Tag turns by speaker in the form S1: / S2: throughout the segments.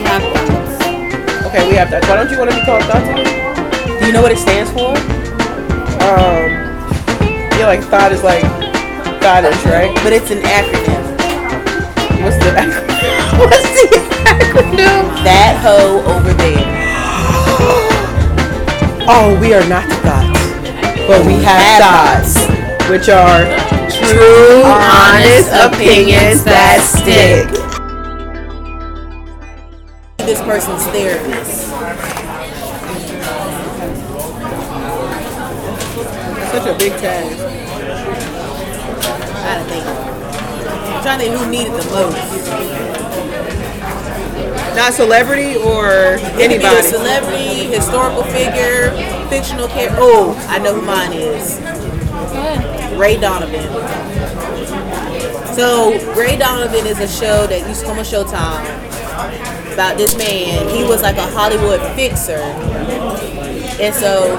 S1: happens.
S2: Okay, we have that. Why don't you want to be called Thought?
S1: Do you know what it stands for?
S2: Um, yeah, like thought is like thoughtish, right?
S1: But it's an acronym.
S2: What's the acronym? what's the acronym?
S1: That hoe over there.
S2: Oh, we are not thoughts, but we have
S1: have
S2: thoughts, which are
S1: True,
S2: honest opinions that stick.
S1: This person's therapist.
S2: such a big task.
S1: I don't think. I'm trying to think who needed the most.
S2: Not celebrity or
S1: be a
S2: anybody.
S1: celebrity, historical figure, fictional character. Oh, I know who mine is. Ray Donovan. So Ray Donovan is a show that used to come on Showtime about this man. He was like a Hollywood fixer, and so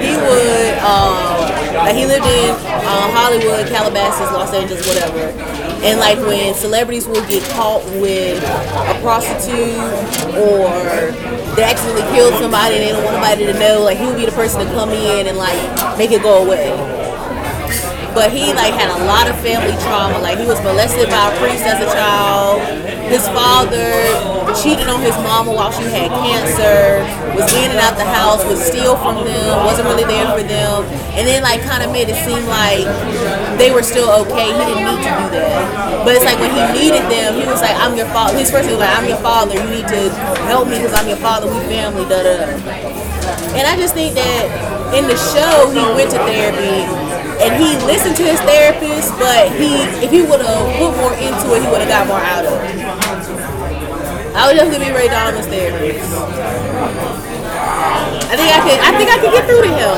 S1: he would um, like he lived in uh, Hollywood, Calabasas, Los Angeles, whatever. And like when celebrities would get caught with a prostitute or they accidentally killed somebody and they don't want nobody to know, like he would be the person to come in and like make it go away but he like had a lot of family trauma. Like he was molested by a priest as a child. His father cheated on his mama while she had cancer. Was in and out the house. Would steal from them. Wasn't really there for them. And then like kind of made it seem like they were still okay. He didn't need to do that. But it's like when he needed them, he was like, "I'm your father." His person was like, "I'm your father. You need to help me because I'm your father. We family." Da. da. And I just think that in the show he went to therapy and he listened to his therapist, but he if he would have put more into it, he would have got more out of it. I would definitely be Ray Donovan's therapist. I think I could I think I could get through to him.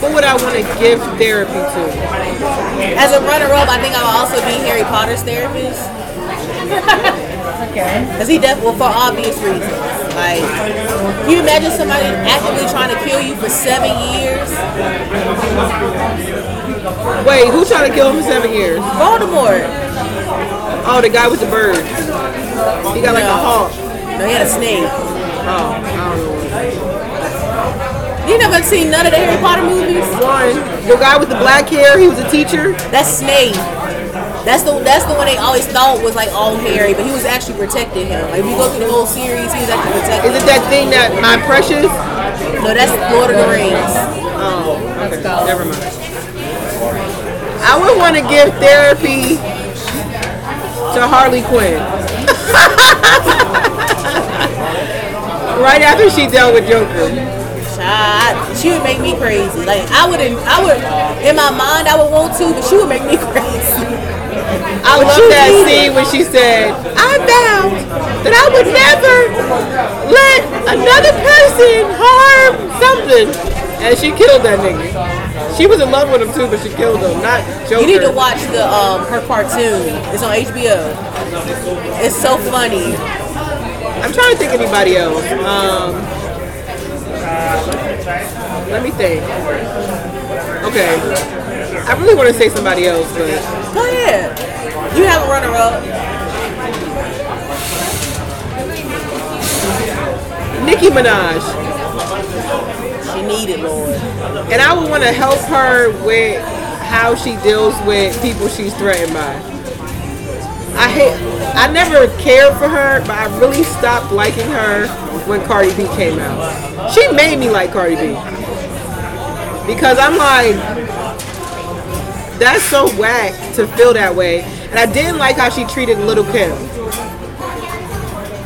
S2: Who would I want to give therapy to?
S1: As a runner up, I think I would also be Harry Potter's therapist.
S3: Okay.
S1: Because he definitely, well, for obvious reasons. Like, can you imagine somebody actively trying to kill you for seven years?
S2: Wait, who tried to kill him for seven years?
S1: Voldemort.
S2: Oh, the guy with the bird. He got like a hawk.
S1: No, he had a snake.
S2: Oh, I don't know.
S1: You never seen none of the Harry Potter movies?
S2: One, the guy with the black hair, he was a teacher.
S1: That's Snape. That's the that's the one they always thought was like all Harry, but he was actually protecting him. Like if you go through the whole series, he was actually protecting.
S2: Is it that thing that my precious?
S1: No, that's Lord of the Rings.
S2: Oh, okay. Never mind. I would want to give therapy to Harley Quinn. right after she dealt with Joker.
S1: Child, she would make me crazy. Like I wouldn't, I would, in my mind, I would want to, but she would make me crazy.
S2: I love that scene when she said, I vowed that I would never let another person harm something. And she killed that nigga. She was in love with him too, but she killed him, not Joker.
S1: You need to watch the um her cartoon. It's on HBO. It's so funny.
S2: I'm trying to think anybody else. Um, let me think. Okay. I really want to say somebody else, but
S1: Go ahead. You have a runner up.
S2: Nicki Minaj.
S1: Lord.
S2: And I would want to help her with how she deals with people she's threatened by. I hate. I never cared for her, but I really stopped liking her when Cardi B came out. She made me like Cardi B because I'm like, that's so whack to feel that way. And I didn't like how she treated Lil' Kim.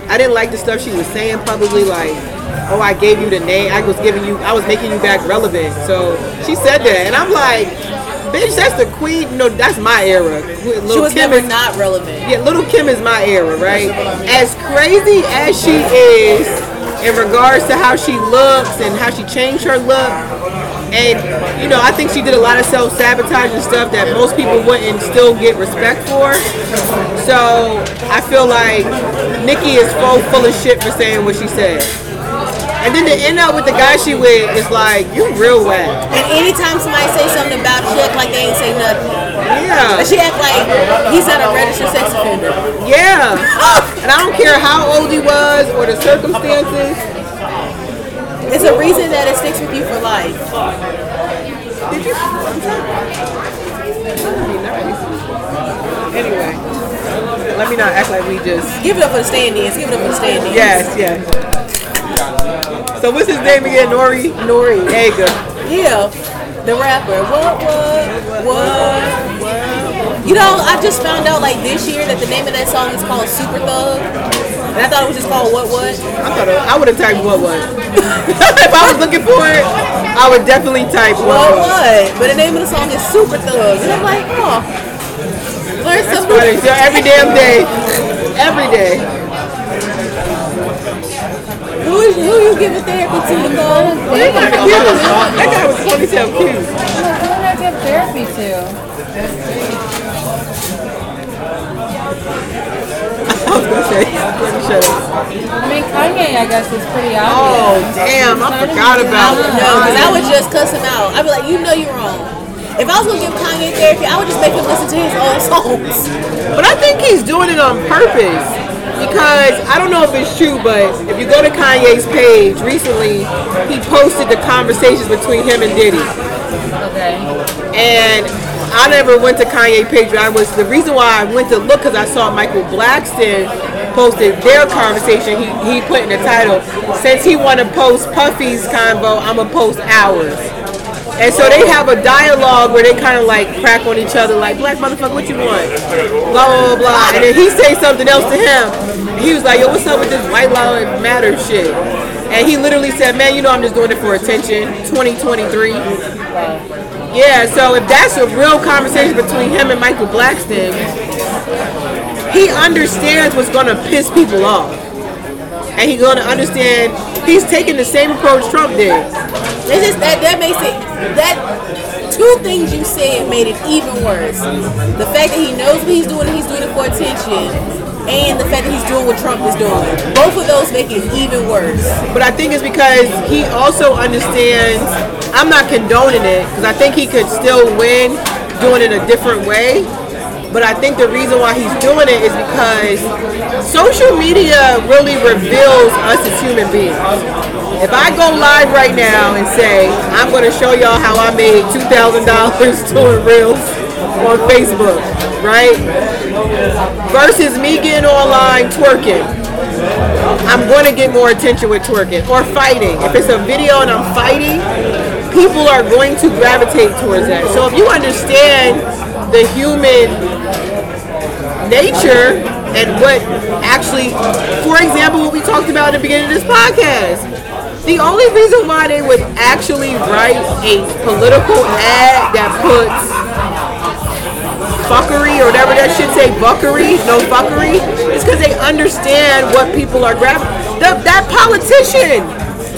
S2: I didn't like the stuff she was saying publicly, like, "Oh, I gave you the name. I was giving you. I was making you back relevant." So she said that, and I'm like, "Bitch, that's the queen. No, that's my era." Little
S1: She was
S2: Kim
S1: never
S2: is-
S1: not relevant.
S2: yeah, Lil' Kim is my era, right? As crazy as she is in regards to how she looks and how she changed her look, and you know, I think she did a lot of self sabotaging stuff that most people wouldn't still get respect for. So I feel like Nicki is full full of shit for saying what she said. And then to end up with the guy she with is like, you real whack.
S1: And anytime somebody say something about her, she act like they ain't say nothing.
S2: Yeah.
S1: But she act like he's not a registered sex offender.
S2: Yeah. Oh. And I don't care how old he was or the circumstances.
S1: It's a reason that it sticks with you for life.
S2: Did you? That'd be nice. Anyway, let me not act like we just.
S1: Give it up for the stand-ins. Give it up for the stand-ins.
S2: Yes, yes. So what's his name again? Nori.
S1: Nori.
S2: There you go.
S1: Yeah, the rapper. What, what, what? You know, I just found out like this year that the name of that song is called Super Thug. And I thought it was just called What What.
S2: I thought it, I would have typed what what. if I was looking for it, I would definitely type
S1: What
S2: what what.
S1: But the name of the song is Super Thug. And I'm like, oh. Learn something.
S2: every damn day, every day.
S1: Who, is, who you giving therapy to, Nicole?
S2: That guy cute. That guy was ponytail cute.
S3: Who did I give therapy to?
S2: I was gonna say, shut up.
S3: I mean, Kanye, I guess, is pretty
S2: Oh damn, I forgot about
S1: No, because I would just cuss him out. I'd be like, you know you're wrong. If I was gonna give Kanye therapy, I would just make him listen to his own songs.
S2: But I think he's doing it on purpose because I don't know if it's true, but if you go to Kanye's page recently, he posted the conversations between him and Diddy.
S3: Okay.
S2: And I never went to Kanye page, but I was the reason why I went to look because I saw Michael Blackson posted their conversation. He he put in the title, since he want to post Puffy's convo, I'ma post ours. And so they have a dialogue where they kind of like crack on each other, like black motherfucker, what you want? Blah blah blah. And then he say something else to him. He was like, yo, what's up with this white lives matter shit? And he literally said, man, you know I'm just doing it for attention. 2023. Yeah, so if that's a real conversation between him and Michael Blackson, he understands what's gonna piss people off. And he's gonna understand he's taking the same approach Trump did.
S1: It's just that that makes it that two things you said made it even worse. The fact that he knows what he's doing and he's doing it for attention, and the fact that he's doing what Trump is doing. Both of those make it even worse.
S2: But I think it's because he also understands I'm not condoning it because I think he could still win doing it a different way. But I think the reason why he's doing it is because social media really reveals us as human beings. If I go live right now and say, I'm going to show y'all how I made $2,000 doing reels on Facebook, right? Versus me getting online twerking. I'm going to get more attention with twerking or fighting. If it's a video and I'm fighting, people are going to gravitate towards that. So if you understand the human nature and what actually, for example, what we talked about at the beginning of this podcast. The only reason why they would actually write a political ad that puts fuckery or whatever that should say buckery, no fuckery, is because they understand what people are grabbing. The, that politician,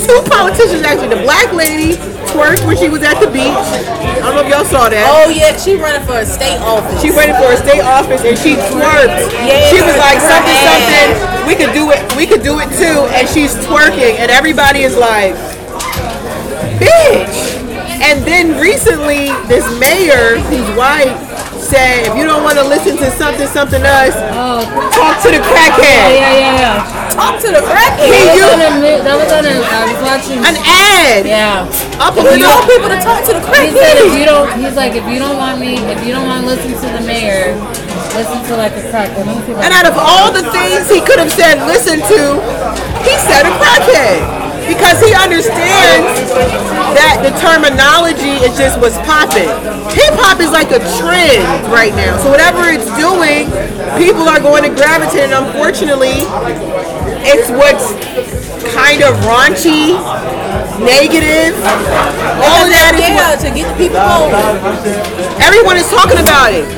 S2: two politicians actually, the black lady twerked when she was at the beach. I don't know if y'all saw that.
S1: Oh yeah, she running for a state office.
S2: She waited for a state office and she twerked.
S1: Yeah,
S2: she was like something something. We could do it. We could do it too. And she's twerking and everybody is like, bitch. And then recently, this mayor, who's white, said, if you don't want to listen to something something us,
S3: Oh,
S2: talk to the crackhead.
S3: yeah, yeah, yeah.
S1: Talk to the crackhead.
S2: He
S3: That was
S2: you,
S3: on a, that was on a, uh, I was watching.
S2: An ad.
S3: Yeah.
S2: Up on
S1: tell people to talk to the crackhead.
S3: He said if you don't, he's like, if you don't want me, if you don't want to listen to the mayor, listen to like a crack. Let me see if I
S2: And out of all the things he could have said listen to, he said a crackhead. Because he understands that the terminology is just what's popping. Hip hop is like a trend right now. So whatever it's doing, people are going to gravitate. And unfortunately, it's what's kind of raunchy, negative. All of that is what
S1: to get the people home.
S2: Everyone is talking about it.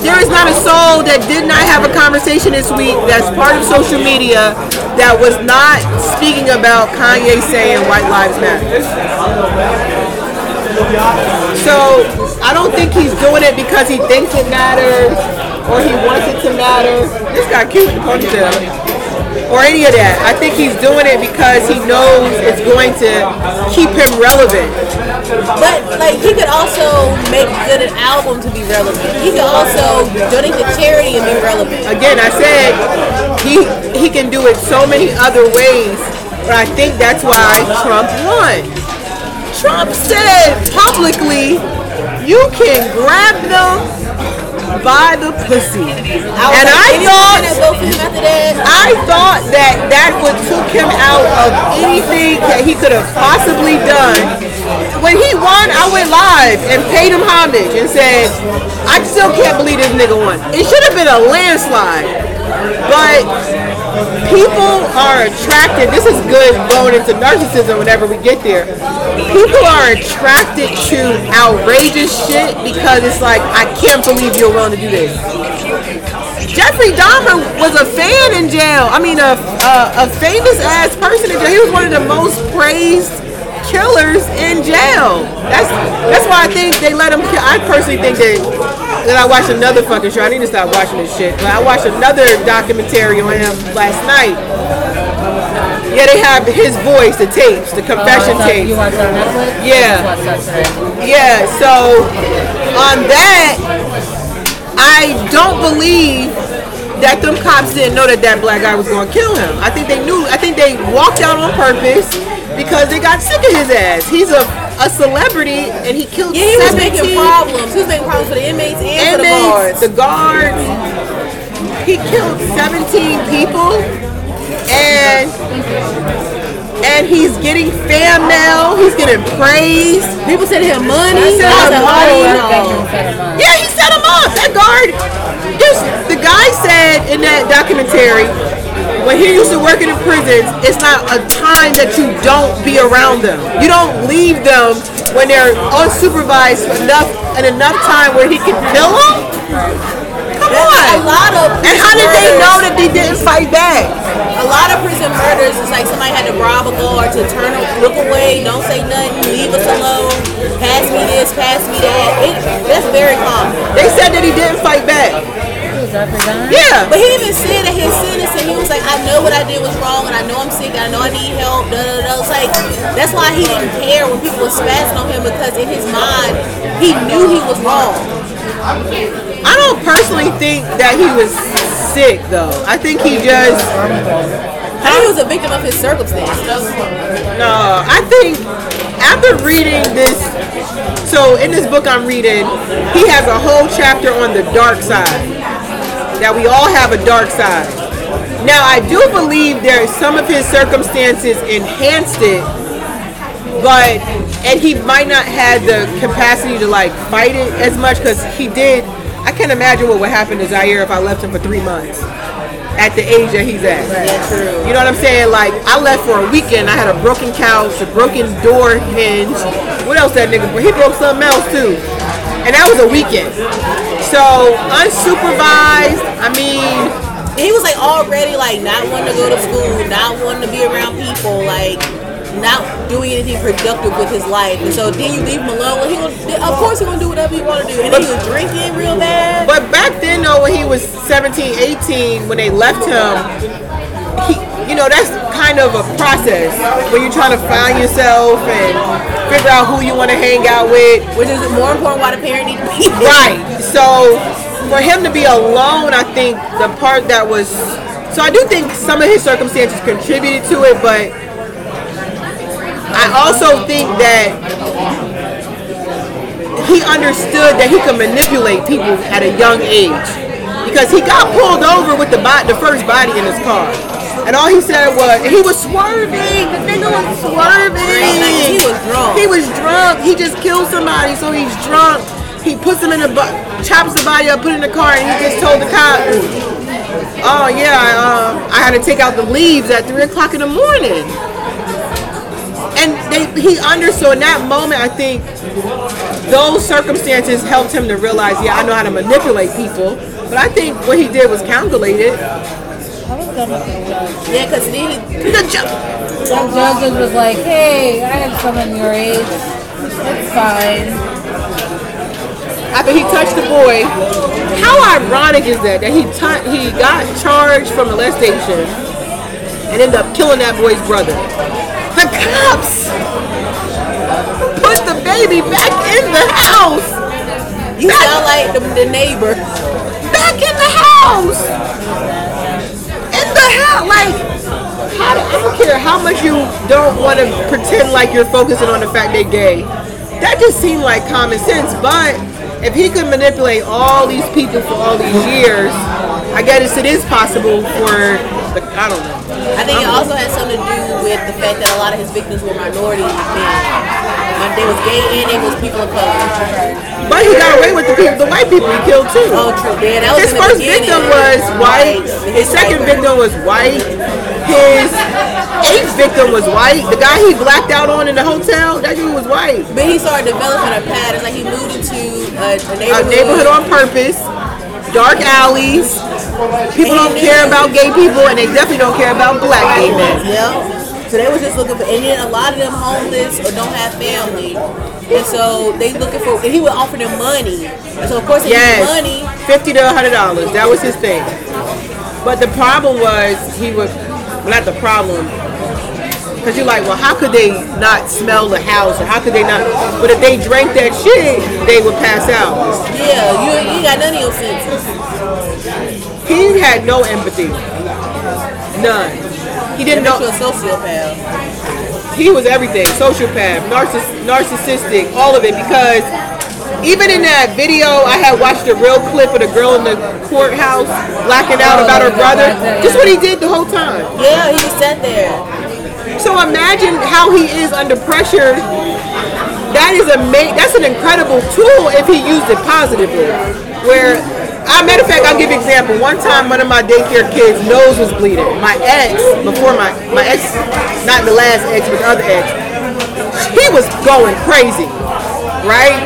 S2: There is not a soul that did not have a conversation this week that's part of social media that was not speaking about Kanye saying white lives matter. So I don't think he's doing it because he thinks it matters or he wants it to matter. This guy cute with the ponytail. Or any of that. I think he's doing it because he knows it's going to keep him relevant.
S1: But like he could also make good an album to be relevant. He could also donate to charity and be relevant.
S2: Again, I said he he can do it so many other ways, but I think that's why Trump won. Trump said publicly, "You can grab them by the pussy," and I thought. I thought that that would took him out of anything that he could have possibly done. When he won, I went live and paid him homage and said, I still can't believe this nigga won. It should have been a landslide. But people are attracted. This is good going into narcissism whenever we get there. People are attracted to outrageous shit because it's like, I can't believe you're willing to do this. Jeffrey Dahmer was a fan in jail. I mean, a, a, a famous ass person in jail. He was one of the most praised killers in jail. That's that's why I think they let him kill. I personally think that that I watched another fucking show. I need to stop watching this shit. But I watched another documentary on him last night. Yeah, they have his voice, the tapes, the oh, confession
S3: Oh,
S2: tapes.
S3: You watch that on Netflix?
S2: Yeah.
S3: I just watched that today.
S2: Yeah, so on that, I don't believe that them cops didn't know that that black guy was going to kill him. I think they knew. I think they walked out on purpose because they got sick of his ass. He's a, a celebrity and he killed
S1: Yeah, he was
S2: 17
S1: making problems. He was making problems for the inmates and for the guards.
S2: the guards. He killed 17 people and and he's getting fan mail. He's getting praise.
S1: People sent him money.
S2: Sent
S1: I was
S2: him money.
S3: That
S1: no.
S3: man set him up.
S2: Yeah, he set him up. That guard. Just, the guy said in that documentary, when he used to work in the prisons, it's not a time that you don't be around them. You don't leave them when they're unsupervised enough and enough time where he can kill them. Come
S1: A
S2: on.
S1: lot of
S2: And how did they know that they didn't fight back?
S1: A lot of prison murders is like somebody had to rob a guard to turn, look away, don't say nothing, leave us alone, pass me this, pass me that. It, that's very common.
S2: They said that he didn't fight back.
S3: Who,
S2: Yeah.
S1: But he even said that his sentencing, he was like, I know what I did was wrong, and I know I'm sick, and I know I need help. Da, da, da. It's like that's why he didn't care when people were spazzing on him because in his mind he knew he was wrong.
S2: I don't personally think that he was sick though. I think he just
S1: I think he was a victim of his circumstances.
S2: No, I think after reading this, so in this book I'm reading, he has a whole chapter on the dark side. That we all have a dark side. Now I do believe there some of his circumstances enhanced it, but and he might not have the capacity to like fight it as much because he did. I can't imagine what would happen to Zaire if I left him for three months at the age that he's at.
S1: True.
S2: You know what I'm saying? Like I left for a weekend. I had a broken couch, a broken door hinge. What else that nigga? He broke something else too. And that was a weekend. So unsupervised. I mean,
S1: he was like already like not wanting to go to school, not wanting to be around people, like not doing anything productive with his life. And so then you leave him alone. Well, he gonna, of course he's gonna do whatever he want to do. And then he was drinking real bad.
S2: but back then though, when he was 17, 18, when they left him, he, you know, that's kind of a process when you're trying to find yourself and figure out who you want to hang out with.
S1: Which is more important why the parent need to be.
S2: Right. So for him to be alone, I think the part that was so I do think some of his circumstances contributed to it, but I also think that he understood that he could manipulate people at a young age because he got pulled over with the the first body in his car. And all he said was he was swerving. The nigga was swerving.
S1: He was drunk.
S2: He was drunk. He just killed somebody, so he's drunk. He puts him in the bu- chops the body up, put it in the car, and he just told the cop, "Oh yeah, I, um, I had to take out the leaves at three o'clock in the morning." And they, he understood in that moment. I think those circumstances helped him to realize, yeah, I know how to manipulate people. But I think what he did was calculated.
S3: I was done the judge.
S1: Yeah, because he,
S2: The ju-
S3: Some judges was like, hey, I had someone your age. It's fine.
S2: After he touched the boy, how ironic is that that he tou- he got charged from molestation and ended up killing that boy's brother. The cops put the baby back in the house.
S1: You sound like the, the neighbor.
S2: Back in the house. In the house. Like, how, I don't care how much you don't want to pretend like you're focusing on the fact they're gay. That just seemed like common sense. But if he could manipulate all these people for all these years, I guess it is possible for the, I don't know.
S1: I think it also had something to do with the fact that a lot of his victims were minority men. They was gay and they was people of color.
S2: But he got away with the people, the white people he killed too.
S1: Oh, true. Yeah, that was
S2: His first victim was white. His second victim was white. His eighth victim was white. The guy he blacked out on in the hotel, that dude was white.
S1: But he started developing a pattern. Like he moved into a, a
S2: A
S1: neighborhood.
S2: neighborhood on purpose, dark alleys. People don't care about gay people, and they definitely don't care about black gay men.
S1: Yep. So they was just looking for, and then a lot of them homeless or don't have family, and so they looking for, and he would offer them money. And so of course they
S2: Yes,
S1: money.
S2: fifty to hundred dollars. That was his thing. But the problem was he was not the problem. Cause you're like, well, how could they not smell the house, or how could they not? But if they drank that shit, they would pass out.
S1: Yeah, you you got none of your senses.
S2: He had no empathy, none. He didn't know.
S1: a sociopath.
S2: He was everything, sociopath, narciss- narcissistic, all of it. Because even in that video, I had watched a real clip of the girl in the courthouse blacking out about her brother. Just what he did the whole time.
S1: Yeah, he just sat there.
S2: So imagine how he is under pressure. That is a ma- that's an incredible tool if he used it positively. Where, a matter of fact, I'll give you an example. One time, one of my daycare kids' nose was bleeding. My ex, before my my ex, not the last ex, but the other ex, he was going crazy, right?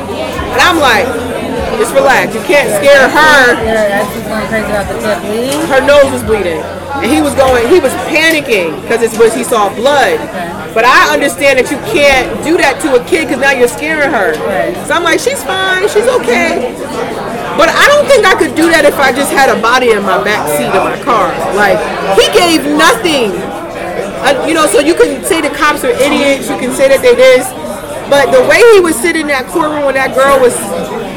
S2: And I'm like, just relax. You can't scare her
S3: You're actually going crazy about the kid bleeding.
S2: her nose was bleeding. And he was going, he was panicking because it's was he saw blood. But I understand that you can't do that to a kid because now you're scaring her. So I'm like, she's fine, she's okay. But I don't think I could do that if I just had a body in my back seat of my car. Like, he gave nothing. Uh, you know, so you can say the cops are idiots, you can say that they this. But the way he was sitting in that courtroom when that girl was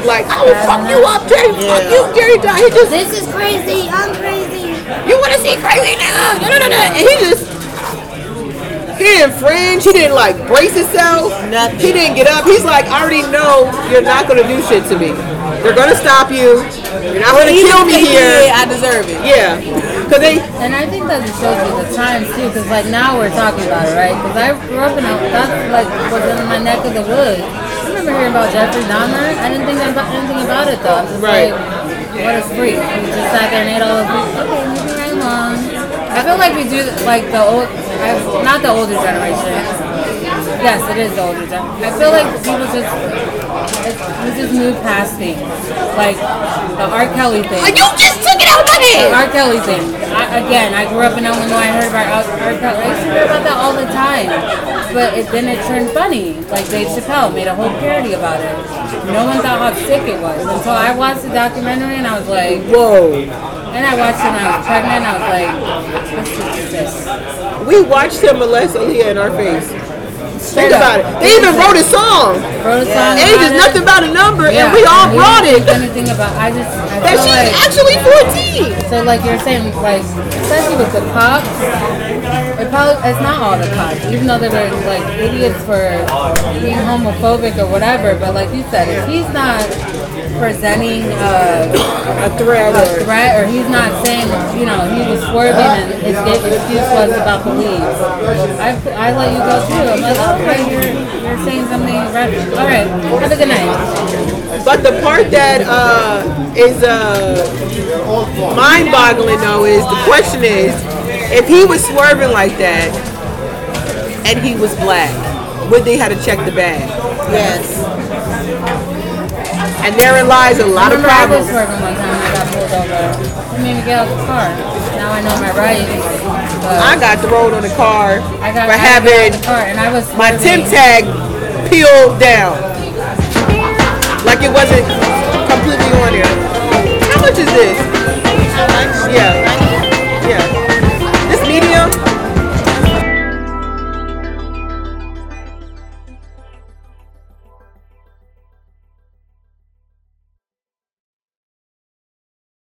S2: like, I will fuck you up, Jerry, fuck you, Jerry, he just
S4: This is crazy. I'm crazy.
S2: you want to see crazy nigga? Da, da, da, da. And he just, he didn't fringe. He didn't like brace himself.
S1: Nothing.
S2: He didn't get up. He's like, I already know you're not gonna do shit to me. They're gonna stop you. You're not gonna kill me here.
S1: I deserve it.
S2: Yeah, because they.
S3: And I think that it shows you the times too, because like now we're talking about it, right? Because I grew up in a, that's like was in my neck of the woods. I remember hearing about Jeffrey Dahmer. I didn't think about anything about it though. I'm just
S2: Right.
S3: like, what a freak. He just sat there and ate all the food. Okay, moving right along. I feel like we do like the old, not the older generation. Yes, it is the older. I feel like people just, it's, we just move past things, like the R. Kelly thing.
S2: You just took it out my
S3: The
S2: head.
S3: R. Kelly thing. I, again, I grew up in Illinois. I heard about R. R. Kelly. I used to hear about that all the time. But it, then it turned funny. Like Dave Chappelle made a whole parody about it. No one thought how sick it was until I watched the documentary and I was like,
S2: Whoa.
S3: and I watched it when I was pregnant. And I was like, this.
S2: We watched him molest Aaliyah in our face. Think
S3: up.
S2: about it. They even wrote a song.
S3: Wrote a song
S2: Age is nothing about a number,
S3: Yeah,
S2: and we all brought it.
S3: Anything about? I just I
S2: That she's
S3: like
S2: actually 14.
S3: So like you're saying, like especially with the cops, it probably it's not all the cops, even though they were like idiots for being homophobic or whatever. But like you said, if he's not presenting uh,
S2: A threat
S3: a
S2: or
S3: threat or he's not saying, you know, he was swerving and his excuse was about the leaves, I, I let you go too. I'm like, oh, okay, you're you're saying something. Right. All right, have a good night.
S2: But the part that uh, is uh, mind-boggling, though, is the question is, if he was swerving like that, and he was black, would they have to check the bag?
S1: Yes.
S2: And therein lies a lot of
S3: remember I was
S2: problems.
S3: swerving one time and I got pulled over. It made me get out of the car. Now I know my rights. Uh,
S2: I got thrown on the car
S3: I got,
S2: for
S3: I
S2: having
S3: car and I was
S2: my Tim tag peeled down. Like it wasn't completely on there. How much is this? Yeah. Yeah. This medium?